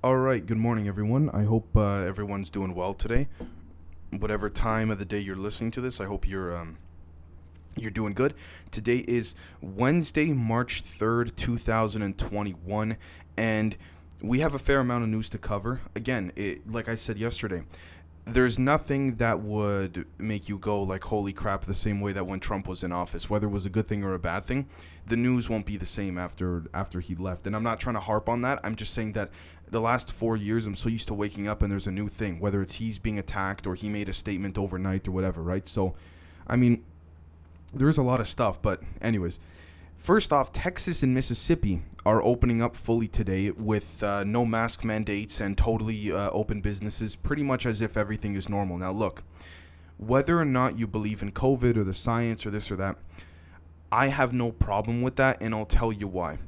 All right, good morning, everyone. I hope uh, everyone's doing well today. Whatever time of the day you're listening to this, I hope you're um, you're doing good. Today is Wednesday, March third, two thousand and twenty-one, and we have a fair amount of news to cover. Again, it, like I said yesterday, there's nothing that would make you go like holy crap the same way that when Trump was in office whether it was a good thing or a bad thing the news won't be the same after after he left. And I'm not trying to harp on that. I'm just saying that the last 4 years I'm so used to waking up and there's a new thing whether it's he's being attacked or he made a statement overnight or whatever right? So I mean there's a lot of stuff but anyways First off, Texas and Mississippi are opening up fully today with uh, no mask mandates and totally uh, open businesses, pretty much as if everything is normal. Now, look, whether or not you believe in COVID or the science or this or that, I have no problem with that, and I'll tell you why.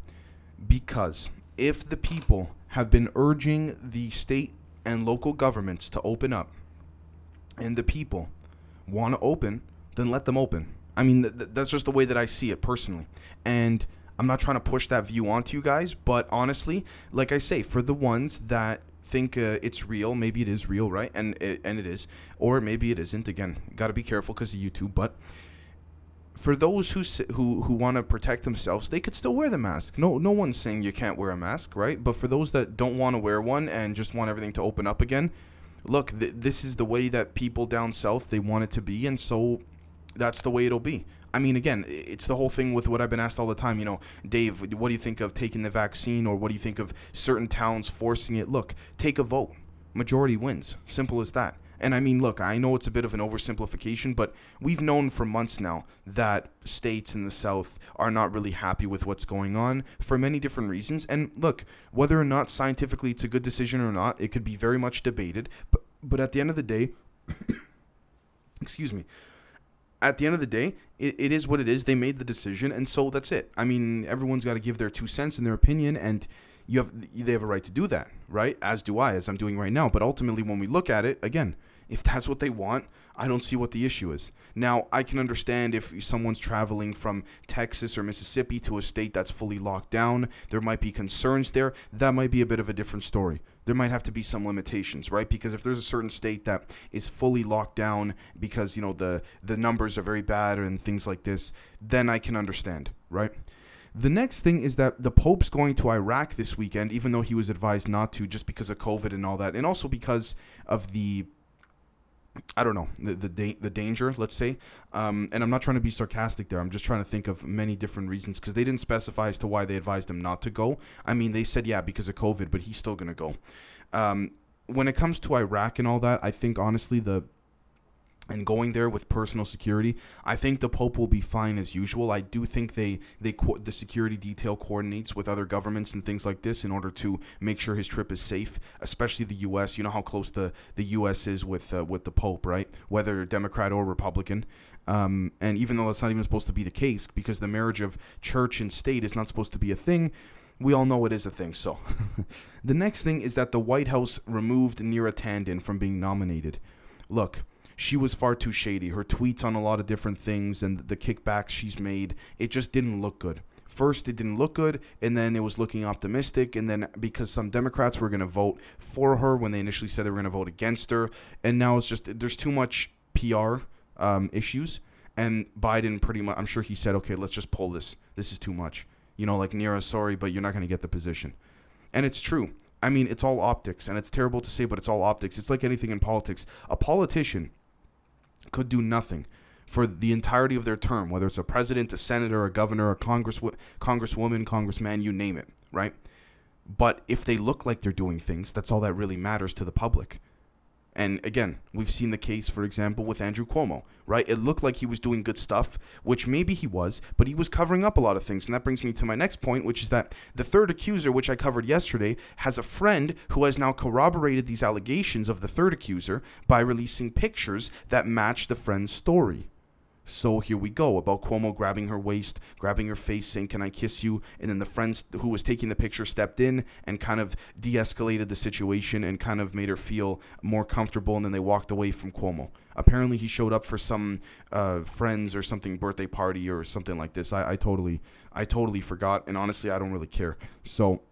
Because if the people have been urging the state and local governments to open up, and the people want to open, then let them open I mean, th- that's just the way that I see it personally. And I'm not trying to push that view onto you guys, but honestly, like I say, for the ones that think uh, it's real, maybe it is real, right? And it, and it is, or maybe it isn't. Again, got to be careful because of YouTube. But for those who who who want to protect themselves, they could still wear the mask. No, no one's saying you can't wear a mask, right? But for those that don't want to wear one and just want everything to open up again, look, th- this is the way that people down south they want it to be, and so that's the way it'll be. I mean, again, it's the whole thing with what I've been asked all the time. You know, Dave, what do you think of taking the vaccine, or what do you think of certain towns forcing it? Look, take a vote. Majority wins. Simple as that. And I mean, look, I know it's a bit of an oversimplification, but we've known for months now that states in the South are not really happy with what's going on for many different reasons. And look, whether or not scientifically it's a good decision or not, it could be very much debated. But, but at the end of the day, excuse me, at the end of the day, it, it is what it is. They made the decision, and so that's it. I mean, everyone's got to give their two cents and their opinion, and you have they have a right to do that, right? As do I, as I'm doing right now. But ultimately, when we look at it, again, if that's what they want, I don't see what the issue is. Now, I can understand if someone's traveling from Texas or Mississippi to a state that's fully locked down, there might be concerns there. That might be a bit of a different story. There might have to be some limitations, right? Because if there's a certain state that is fully locked down because, you know, the the numbers are very bad and things like this, then I can understand, right? The next thing is that the Pope's going to Iraq this weekend, even though he was advised not to, just because of COVID and all that, and also because of the I don't know the the, da- the danger, let's say, um, and I'm not trying to be sarcastic there. I'm just trying to think of many different reasons because they didn't specify as to why they advised him not to go. I mean, they said yeah because of COVID, but he's still gonna go. Um, when it comes to Iraq and all that, I think honestly the and going there with personal security, I think the Pope will be fine as usual. I do think they they co- the security detail coordinates with other governments and things like this in order to make sure his trip is safe, especially the U.S. You know how close the the U.S. is with uh, with the Pope, right? Whether Democrat or Republican. Um, and even though that's not even supposed to be the case, because the marriage of church and state is not supposed to be a thing, we all know it is a thing. So, the next thing is that the White House removed Neera Tanden from being nominated. Look, she was far too shady. Her tweets on a lot of different things and the kickbacks she's made, it just didn't look good. First, it didn't look good, and then it was looking optimistic. And then because some Democrats were going to vote for her when they initially said they were going to vote against her, and now it's just there's too much PR um, issues. And Biden pretty much, I'm sure he said, okay, let's just pull this. This is too much. You know, like Neera, sorry, but you're not going to get the position. And it's true. I mean, it's all optics, and it's terrible to say, but it's all optics. It's like anything in politics. A politician could do nothing for the entirety of their term, whether it's a president, a senator, a governor, a congress congresswoman, congressman, you name it, right? But if they look like they're doing things, that's all that really matters to the public. And again, we've seen the case, for example, with Andrew Cuomo, right? It looked like he was doing good stuff, which maybe he was, but he was covering up a lot of things. And that brings me to my next point, which is that the third accuser, which I covered yesterday, has a friend who has now corroborated these allegations of the third accuser by releasing pictures that match the friend's story. So here we go about Cuomo grabbing her waist, grabbing her face, saying, Can I kiss you? And then the friend who was taking the picture stepped in and kind of de escalated the situation and kind of made her feel more comfortable. And then they walked away from Cuomo. Apparently, he showed up for some uh, friends or something birthday party or something like this. I, I totally, I totally forgot. And honestly, I don't really care. So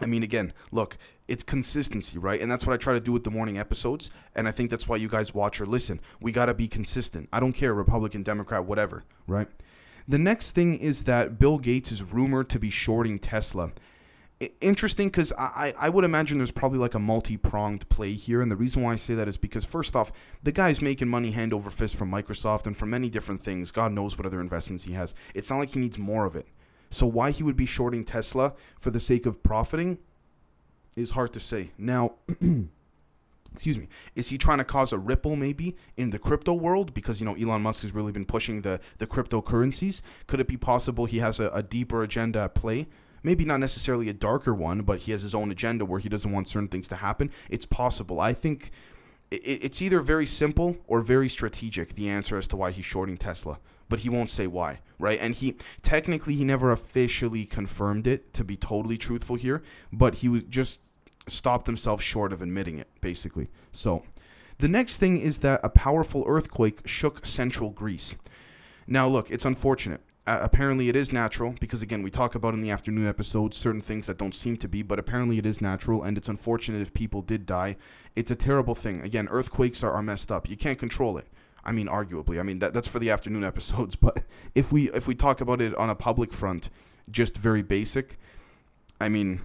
I mean, again, look, it's consistency, right? And that's what I try to do with the morning episodes. And I think that's why you guys watch or listen. We got to be consistent. I don't care, Republican, Democrat, whatever, right? The next thing is that Bill Gates is rumored to be shorting Tesla. Interesting because I, I would imagine there's probably like a multi pronged play here. And the reason why I say that is because, first off, the guy's making money hand over fist from Microsoft and from many different things. God knows what other investments he has. It's not like he needs more of it. So why he would be shorting Tesla for the sake of profiting is hard to say. Now, excuse me, is he trying to cause a ripple maybe in the crypto world because you know Elon Musk has really been pushing the the cryptocurrencies? Could it be possible he has a, a deeper agenda at play? Maybe not necessarily a darker one, but he has his own agenda where he doesn't want certain things to happen. It's possible. I think it's either very simple or very strategic. The answer as to why he's shorting Tesla but he won't say why, right? And he technically he never officially confirmed it to be totally truthful here, but he was just stopped himself short of admitting it, basically. So, the next thing is that a powerful earthquake shook central Greece. Now, look, it's unfortunate. Uh, apparently, it is natural because, again, we talk about in the afternoon episode certain things that don't seem to be, but apparently it is natural, and it's unfortunate if people did die. It's a terrible thing. Again, earthquakes are, are messed up. You can't control it. I mean, arguably. I mean, that, that's for the afternoon episodes. But if we if we talk about it on a public front, just very basic, I mean,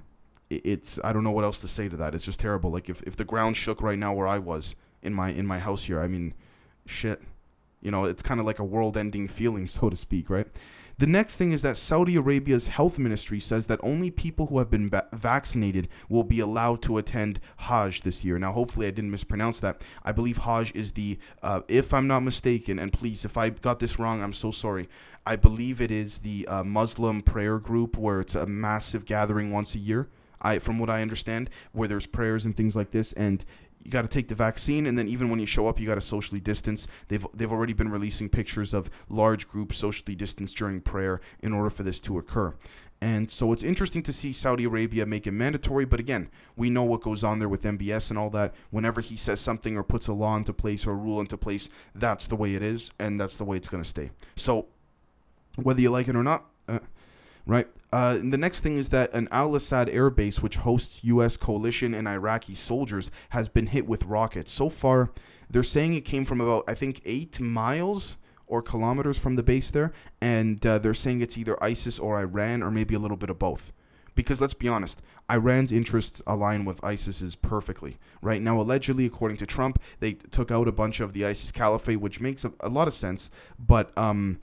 it's I don't know what else to say to that. It's just terrible. Like if, if the ground shook right now where I was in my in my house here, I mean, shit. You know, it's kind of like a world-ending feeling, so to speak, right? The next thing is that Saudi Arabia's health ministry says that only people who have been ba- vaccinated will be allowed to attend Hajj this year. Now, hopefully, I didn't mispronounce that. I believe Hajj is the, uh, if I'm not mistaken, and please, if I got this wrong, I'm so sorry. I believe it is the uh, Muslim prayer group where it's a massive gathering once a year. I, from what I understand, where there's prayers and things like this, and you got to take the vaccine, and then even when you show up, you got to socially distance. They've they've already been releasing pictures of large groups socially distanced during prayer in order for this to occur. And so it's interesting to see Saudi Arabia make it mandatory. But again, we know what goes on there with MBS and all that. Whenever he says something or puts a law into place or a rule into place, that's the way it is, and that's the way it's going to stay. So whether you like it or not, right? Uh, the next thing is that an Al Asad air base, which hosts U.S. coalition and Iraqi soldiers, has been hit with rockets. So far, they're saying it came from about, I think, eight miles or kilometers from the base there, and uh, they're saying it's either ISIS or Iran or maybe a little bit of both. Because let's be honest, Iran's interests align with ISIS's perfectly. Right now, allegedly, according to Trump, they took out a bunch of the ISIS caliphate, which makes a, a lot of sense. But um,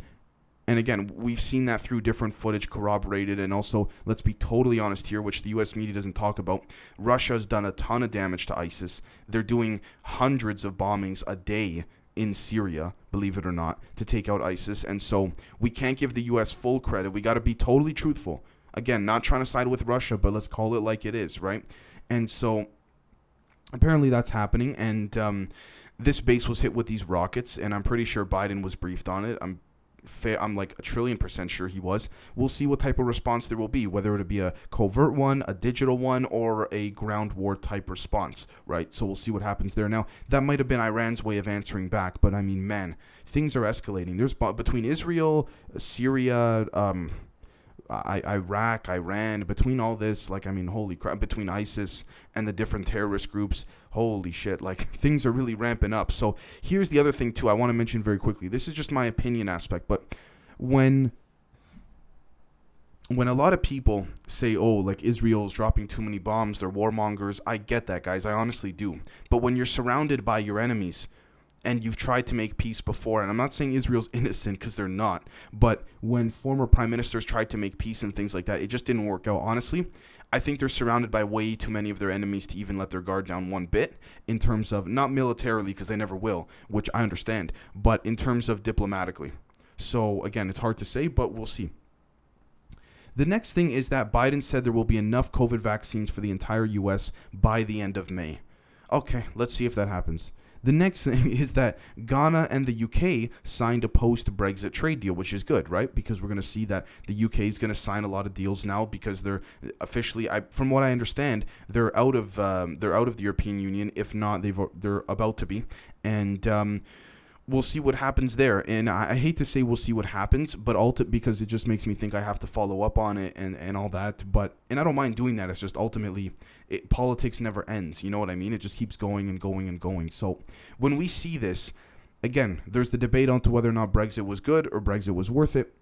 and again, we've seen that through different footage corroborated. And also, let's be totally honest here, which the US media doesn't talk about. Russia has done a ton of damage to ISIS. They're doing hundreds of bombings a day in Syria, believe it or not, to take out ISIS. And so we can't give the US full credit. We got to be totally truthful. Again, not trying to side with Russia, but let's call it like it is, right? And so apparently that's happening. And um, this base was hit with these rockets, and I'm pretty sure Biden was briefed on it. I'm I'm like a trillion percent sure he was. We'll see what type of response there will be, whether it'll be a covert one, a digital one, or a ground war type response, right? So we'll see what happens there. Now, that might have been Iran's way of answering back, but I mean, man, things are escalating. There's between Israel, Syria, um, I, Iraq, Iran, between all this, like, I mean, holy crap, between ISIS and the different terrorist groups, holy shit, like, things are really ramping up. So, here's the other thing, too, I want to mention very quickly. This is just my opinion aspect, but when. When a lot of people say, oh, like Israel's dropping too many bombs, they're warmongers, I get that, guys. I honestly do. But when you're surrounded by your enemies, and you've tried to make peace before, and I'm not saying Israel's innocent because they're not, but when former prime ministers tried to make peace and things like that, it just didn't work out. Honestly, I think they're surrounded by way too many of their enemies to even let their guard down one bit in terms of not militarily because they never will, which I understand, but in terms of diplomatically. So again, it's hard to say, but we'll see. The next thing is that Biden said there will be enough COVID vaccines for the entire US by the end of May. Okay, let's see if that happens. The next thing is that Ghana and the UK signed a post Brexit trade deal, which is good, right? Because we're going to see that the UK is going to sign a lot of deals now because they're officially, I, from what I understand, they're out of um, they're out of the European Union. If not, they've they're about to be, and. Um, we'll see what happens there. And I, I hate to say we'll see what happens, but ulti- because it just makes me think I have to follow up on it and, and all that. But and I don't mind doing that. It's just ultimately it, politics never ends. You know what I mean? It just keeps going and going and going. So when we see this, again, there's the debate on to whether or not Brexit was good or Brexit was worth it.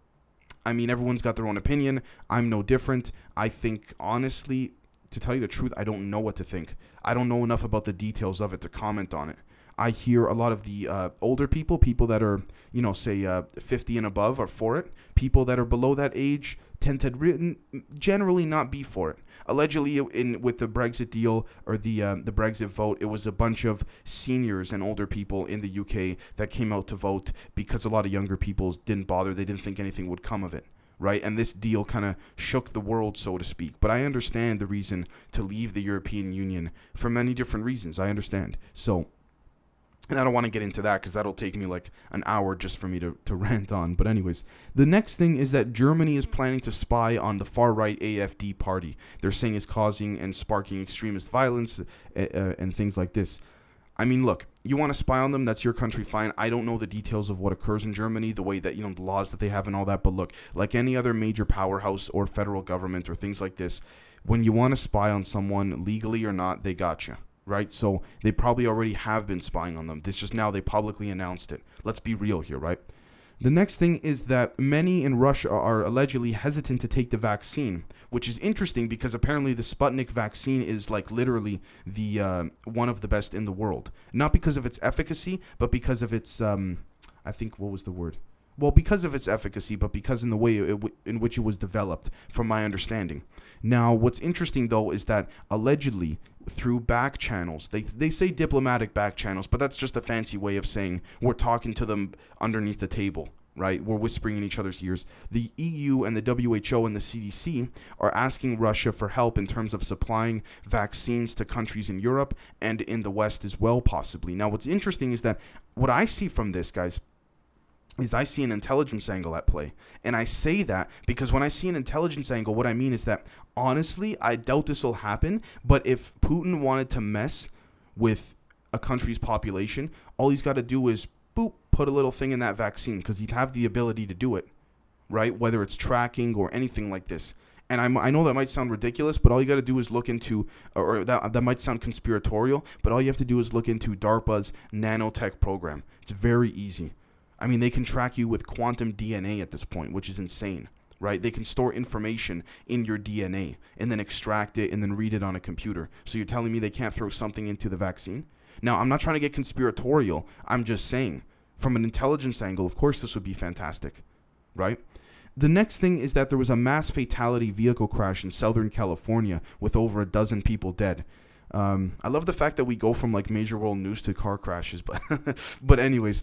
I mean, everyone's got their own opinion. I'm no different. I think honestly, to tell you the truth, I don't know what to think. I don't know enough about the details of it to comment on it. I hear a lot of the uh, older people, people that are, you know, say uh, 50 and above, are for it. People that are below that age tend to re- generally not be for it. Allegedly, in with the Brexit deal or the uh, the Brexit vote, it was a bunch of seniors and older people in the UK that came out to vote because a lot of younger people didn't bother. They didn't think anything would come of it right? And this deal kind of shook the world, so to speak. But I understand the reason to leave the European Union for many different reasons. I understand. So and I don't want to get into that because that'll take me like an hour just for me to, to rant on. But, anyways, the next thing is that Germany is planning to spy on the far right AFD party. They're saying it's causing and sparking extremist violence uh, and things like this. I mean, look, you want to spy on them, that's your country, fine. I don't know the details of what occurs in Germany, the way that, you know, the laws that they have and all that. But look, like any other major powerhouse or federal government or things like this, when you want to spy on someone, legally or not, they got you right? So they probably already have been spying on them. This just now they publicly announced it. Let's be real here, right? The next thing is that many in Russia are allegedly hesitant to take the vaccine, which is interesting because apparently the Sputnik vaccine is like literally the uh, one of the best in the world. Not because of its efficacy, but because of its um, I think what was the word? Well, because of its efficacy, but because in the way w- in which it was developed, from my understanding. Now, what's interesting though is that allegedly through back channels. They they say diplomatic back channels, but that's just a fancy way of saying we're talking to them underneath the table, right? We're whispering in each other's ears. The EU and the WHO and the CDC are asking Russia for help in terms of supplying vaccines to countries in Europe and in the West as well, possibly. Now, what's interesting is that what I see from this, guys, is I see an intelligence angle at play. And I say that because when I see an intelligence angle, what I mean is that honestly, I doubt this will happen. But if Putin wanted to mess with a country's population, all he's got to do is boop, put a little thing in that vaccine because he'd have the ability to do it, right? Whether it's tracking or anything like this. And I'm, I know that might sound ridiculous, but all you got to do is look into, or that, that might sound conspiratorial, but all you have to do is look into DARPA's nanotech program. It's very easy. I mean, they can track you with quantum DNA at this point, which is insane, right? They can store information in your DNA and then extract it and then read it on a computer. So you're telling me they can't throw something into the vaccine? Now, I'm not trying to get conspiratorial. I'm just saying, from an intelligence angle, of course, this would be fantastic, right? The next thing is that there was a mass fatality vehicle crash in Southern California with over a dozen people dead. Um, I love the fact that we go from like major world news to car crashes, but but anyways,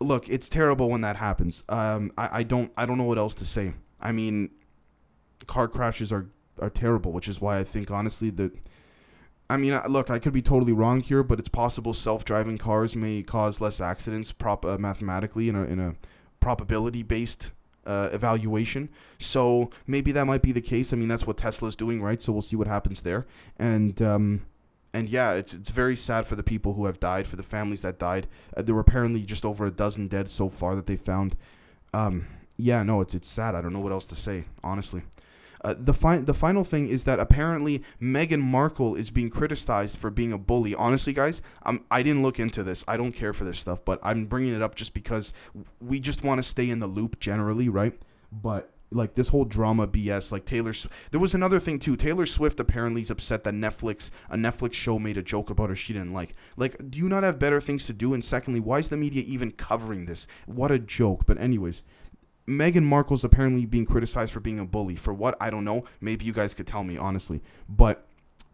look, it's terrible when that happens. Um, I, I don't I don't know what else to say. I mean, car crashes are are terrible, which is why I think honestly that. I mean, look, I could be totally wrong here, but it's possible self-driving cars may cause less accidents, prop uh, mathematically in a in a probability-based uh, evaluation. So maybe that might be the case. I mean, that's what Tesla's doing, right? So we'll see what happens there. And um, and yeah, it's it's very sad for the people who have died, for the families that died. Uh, there were apparently just over a dozen dead so far that they found. Um, yeah, no, it's it's sad. I don't know what else to say, honestly. Uh, the fi- the final thing is that apparently Meghan Markle is being criticized for being a bully. Honestly, guys, I'm, I didn't look into this. I don't care for this stuff, but I'm bringing it up just because we just want to stay in the loop generally, right? But like this whole drama BS. Like Taylor, there was another thing too. Taylor Swift apparently is upset that Netflix, a Netflix show, made a joke about her she didn't like. Like, do you not have better things to do? And secondly, why is the media even covering this? What a joke. But anyways. Meghan Markle's apparently being criticized for being a bully. For what? I don't know. Maybe you guys could tell me, honestly. But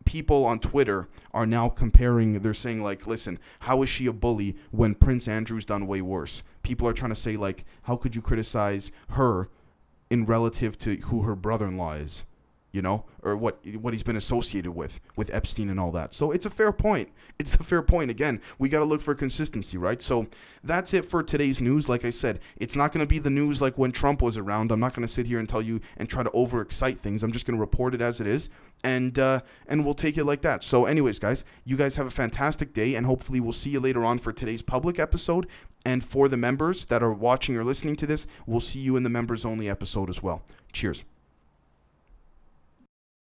people on Twitter are now comparing. They're saying like, "Listen, how is she a bully when Prince Andrew's done way worse?" People are trying to say like, "How could you criticize her in relative to who her brother-in-law is you know, or what what he's been associated with with Epstein and all that. So it's a fair point. It's a fair point. Again, we got to look for consistency, right? So that's it for today's news. Like I said, it's not going to be the news like when Trump was around. I'm not going to sit here and tell you and try to overexcite things. I'm just going to report it as it is, and uh, and we'll take it like that. So, anyways, guys, you guys have a fantastic day, and hopefully we'll see you later on for today's public episode. And for the members that are watching or listening to this, we'll see you in the members only episode as well. Cheers.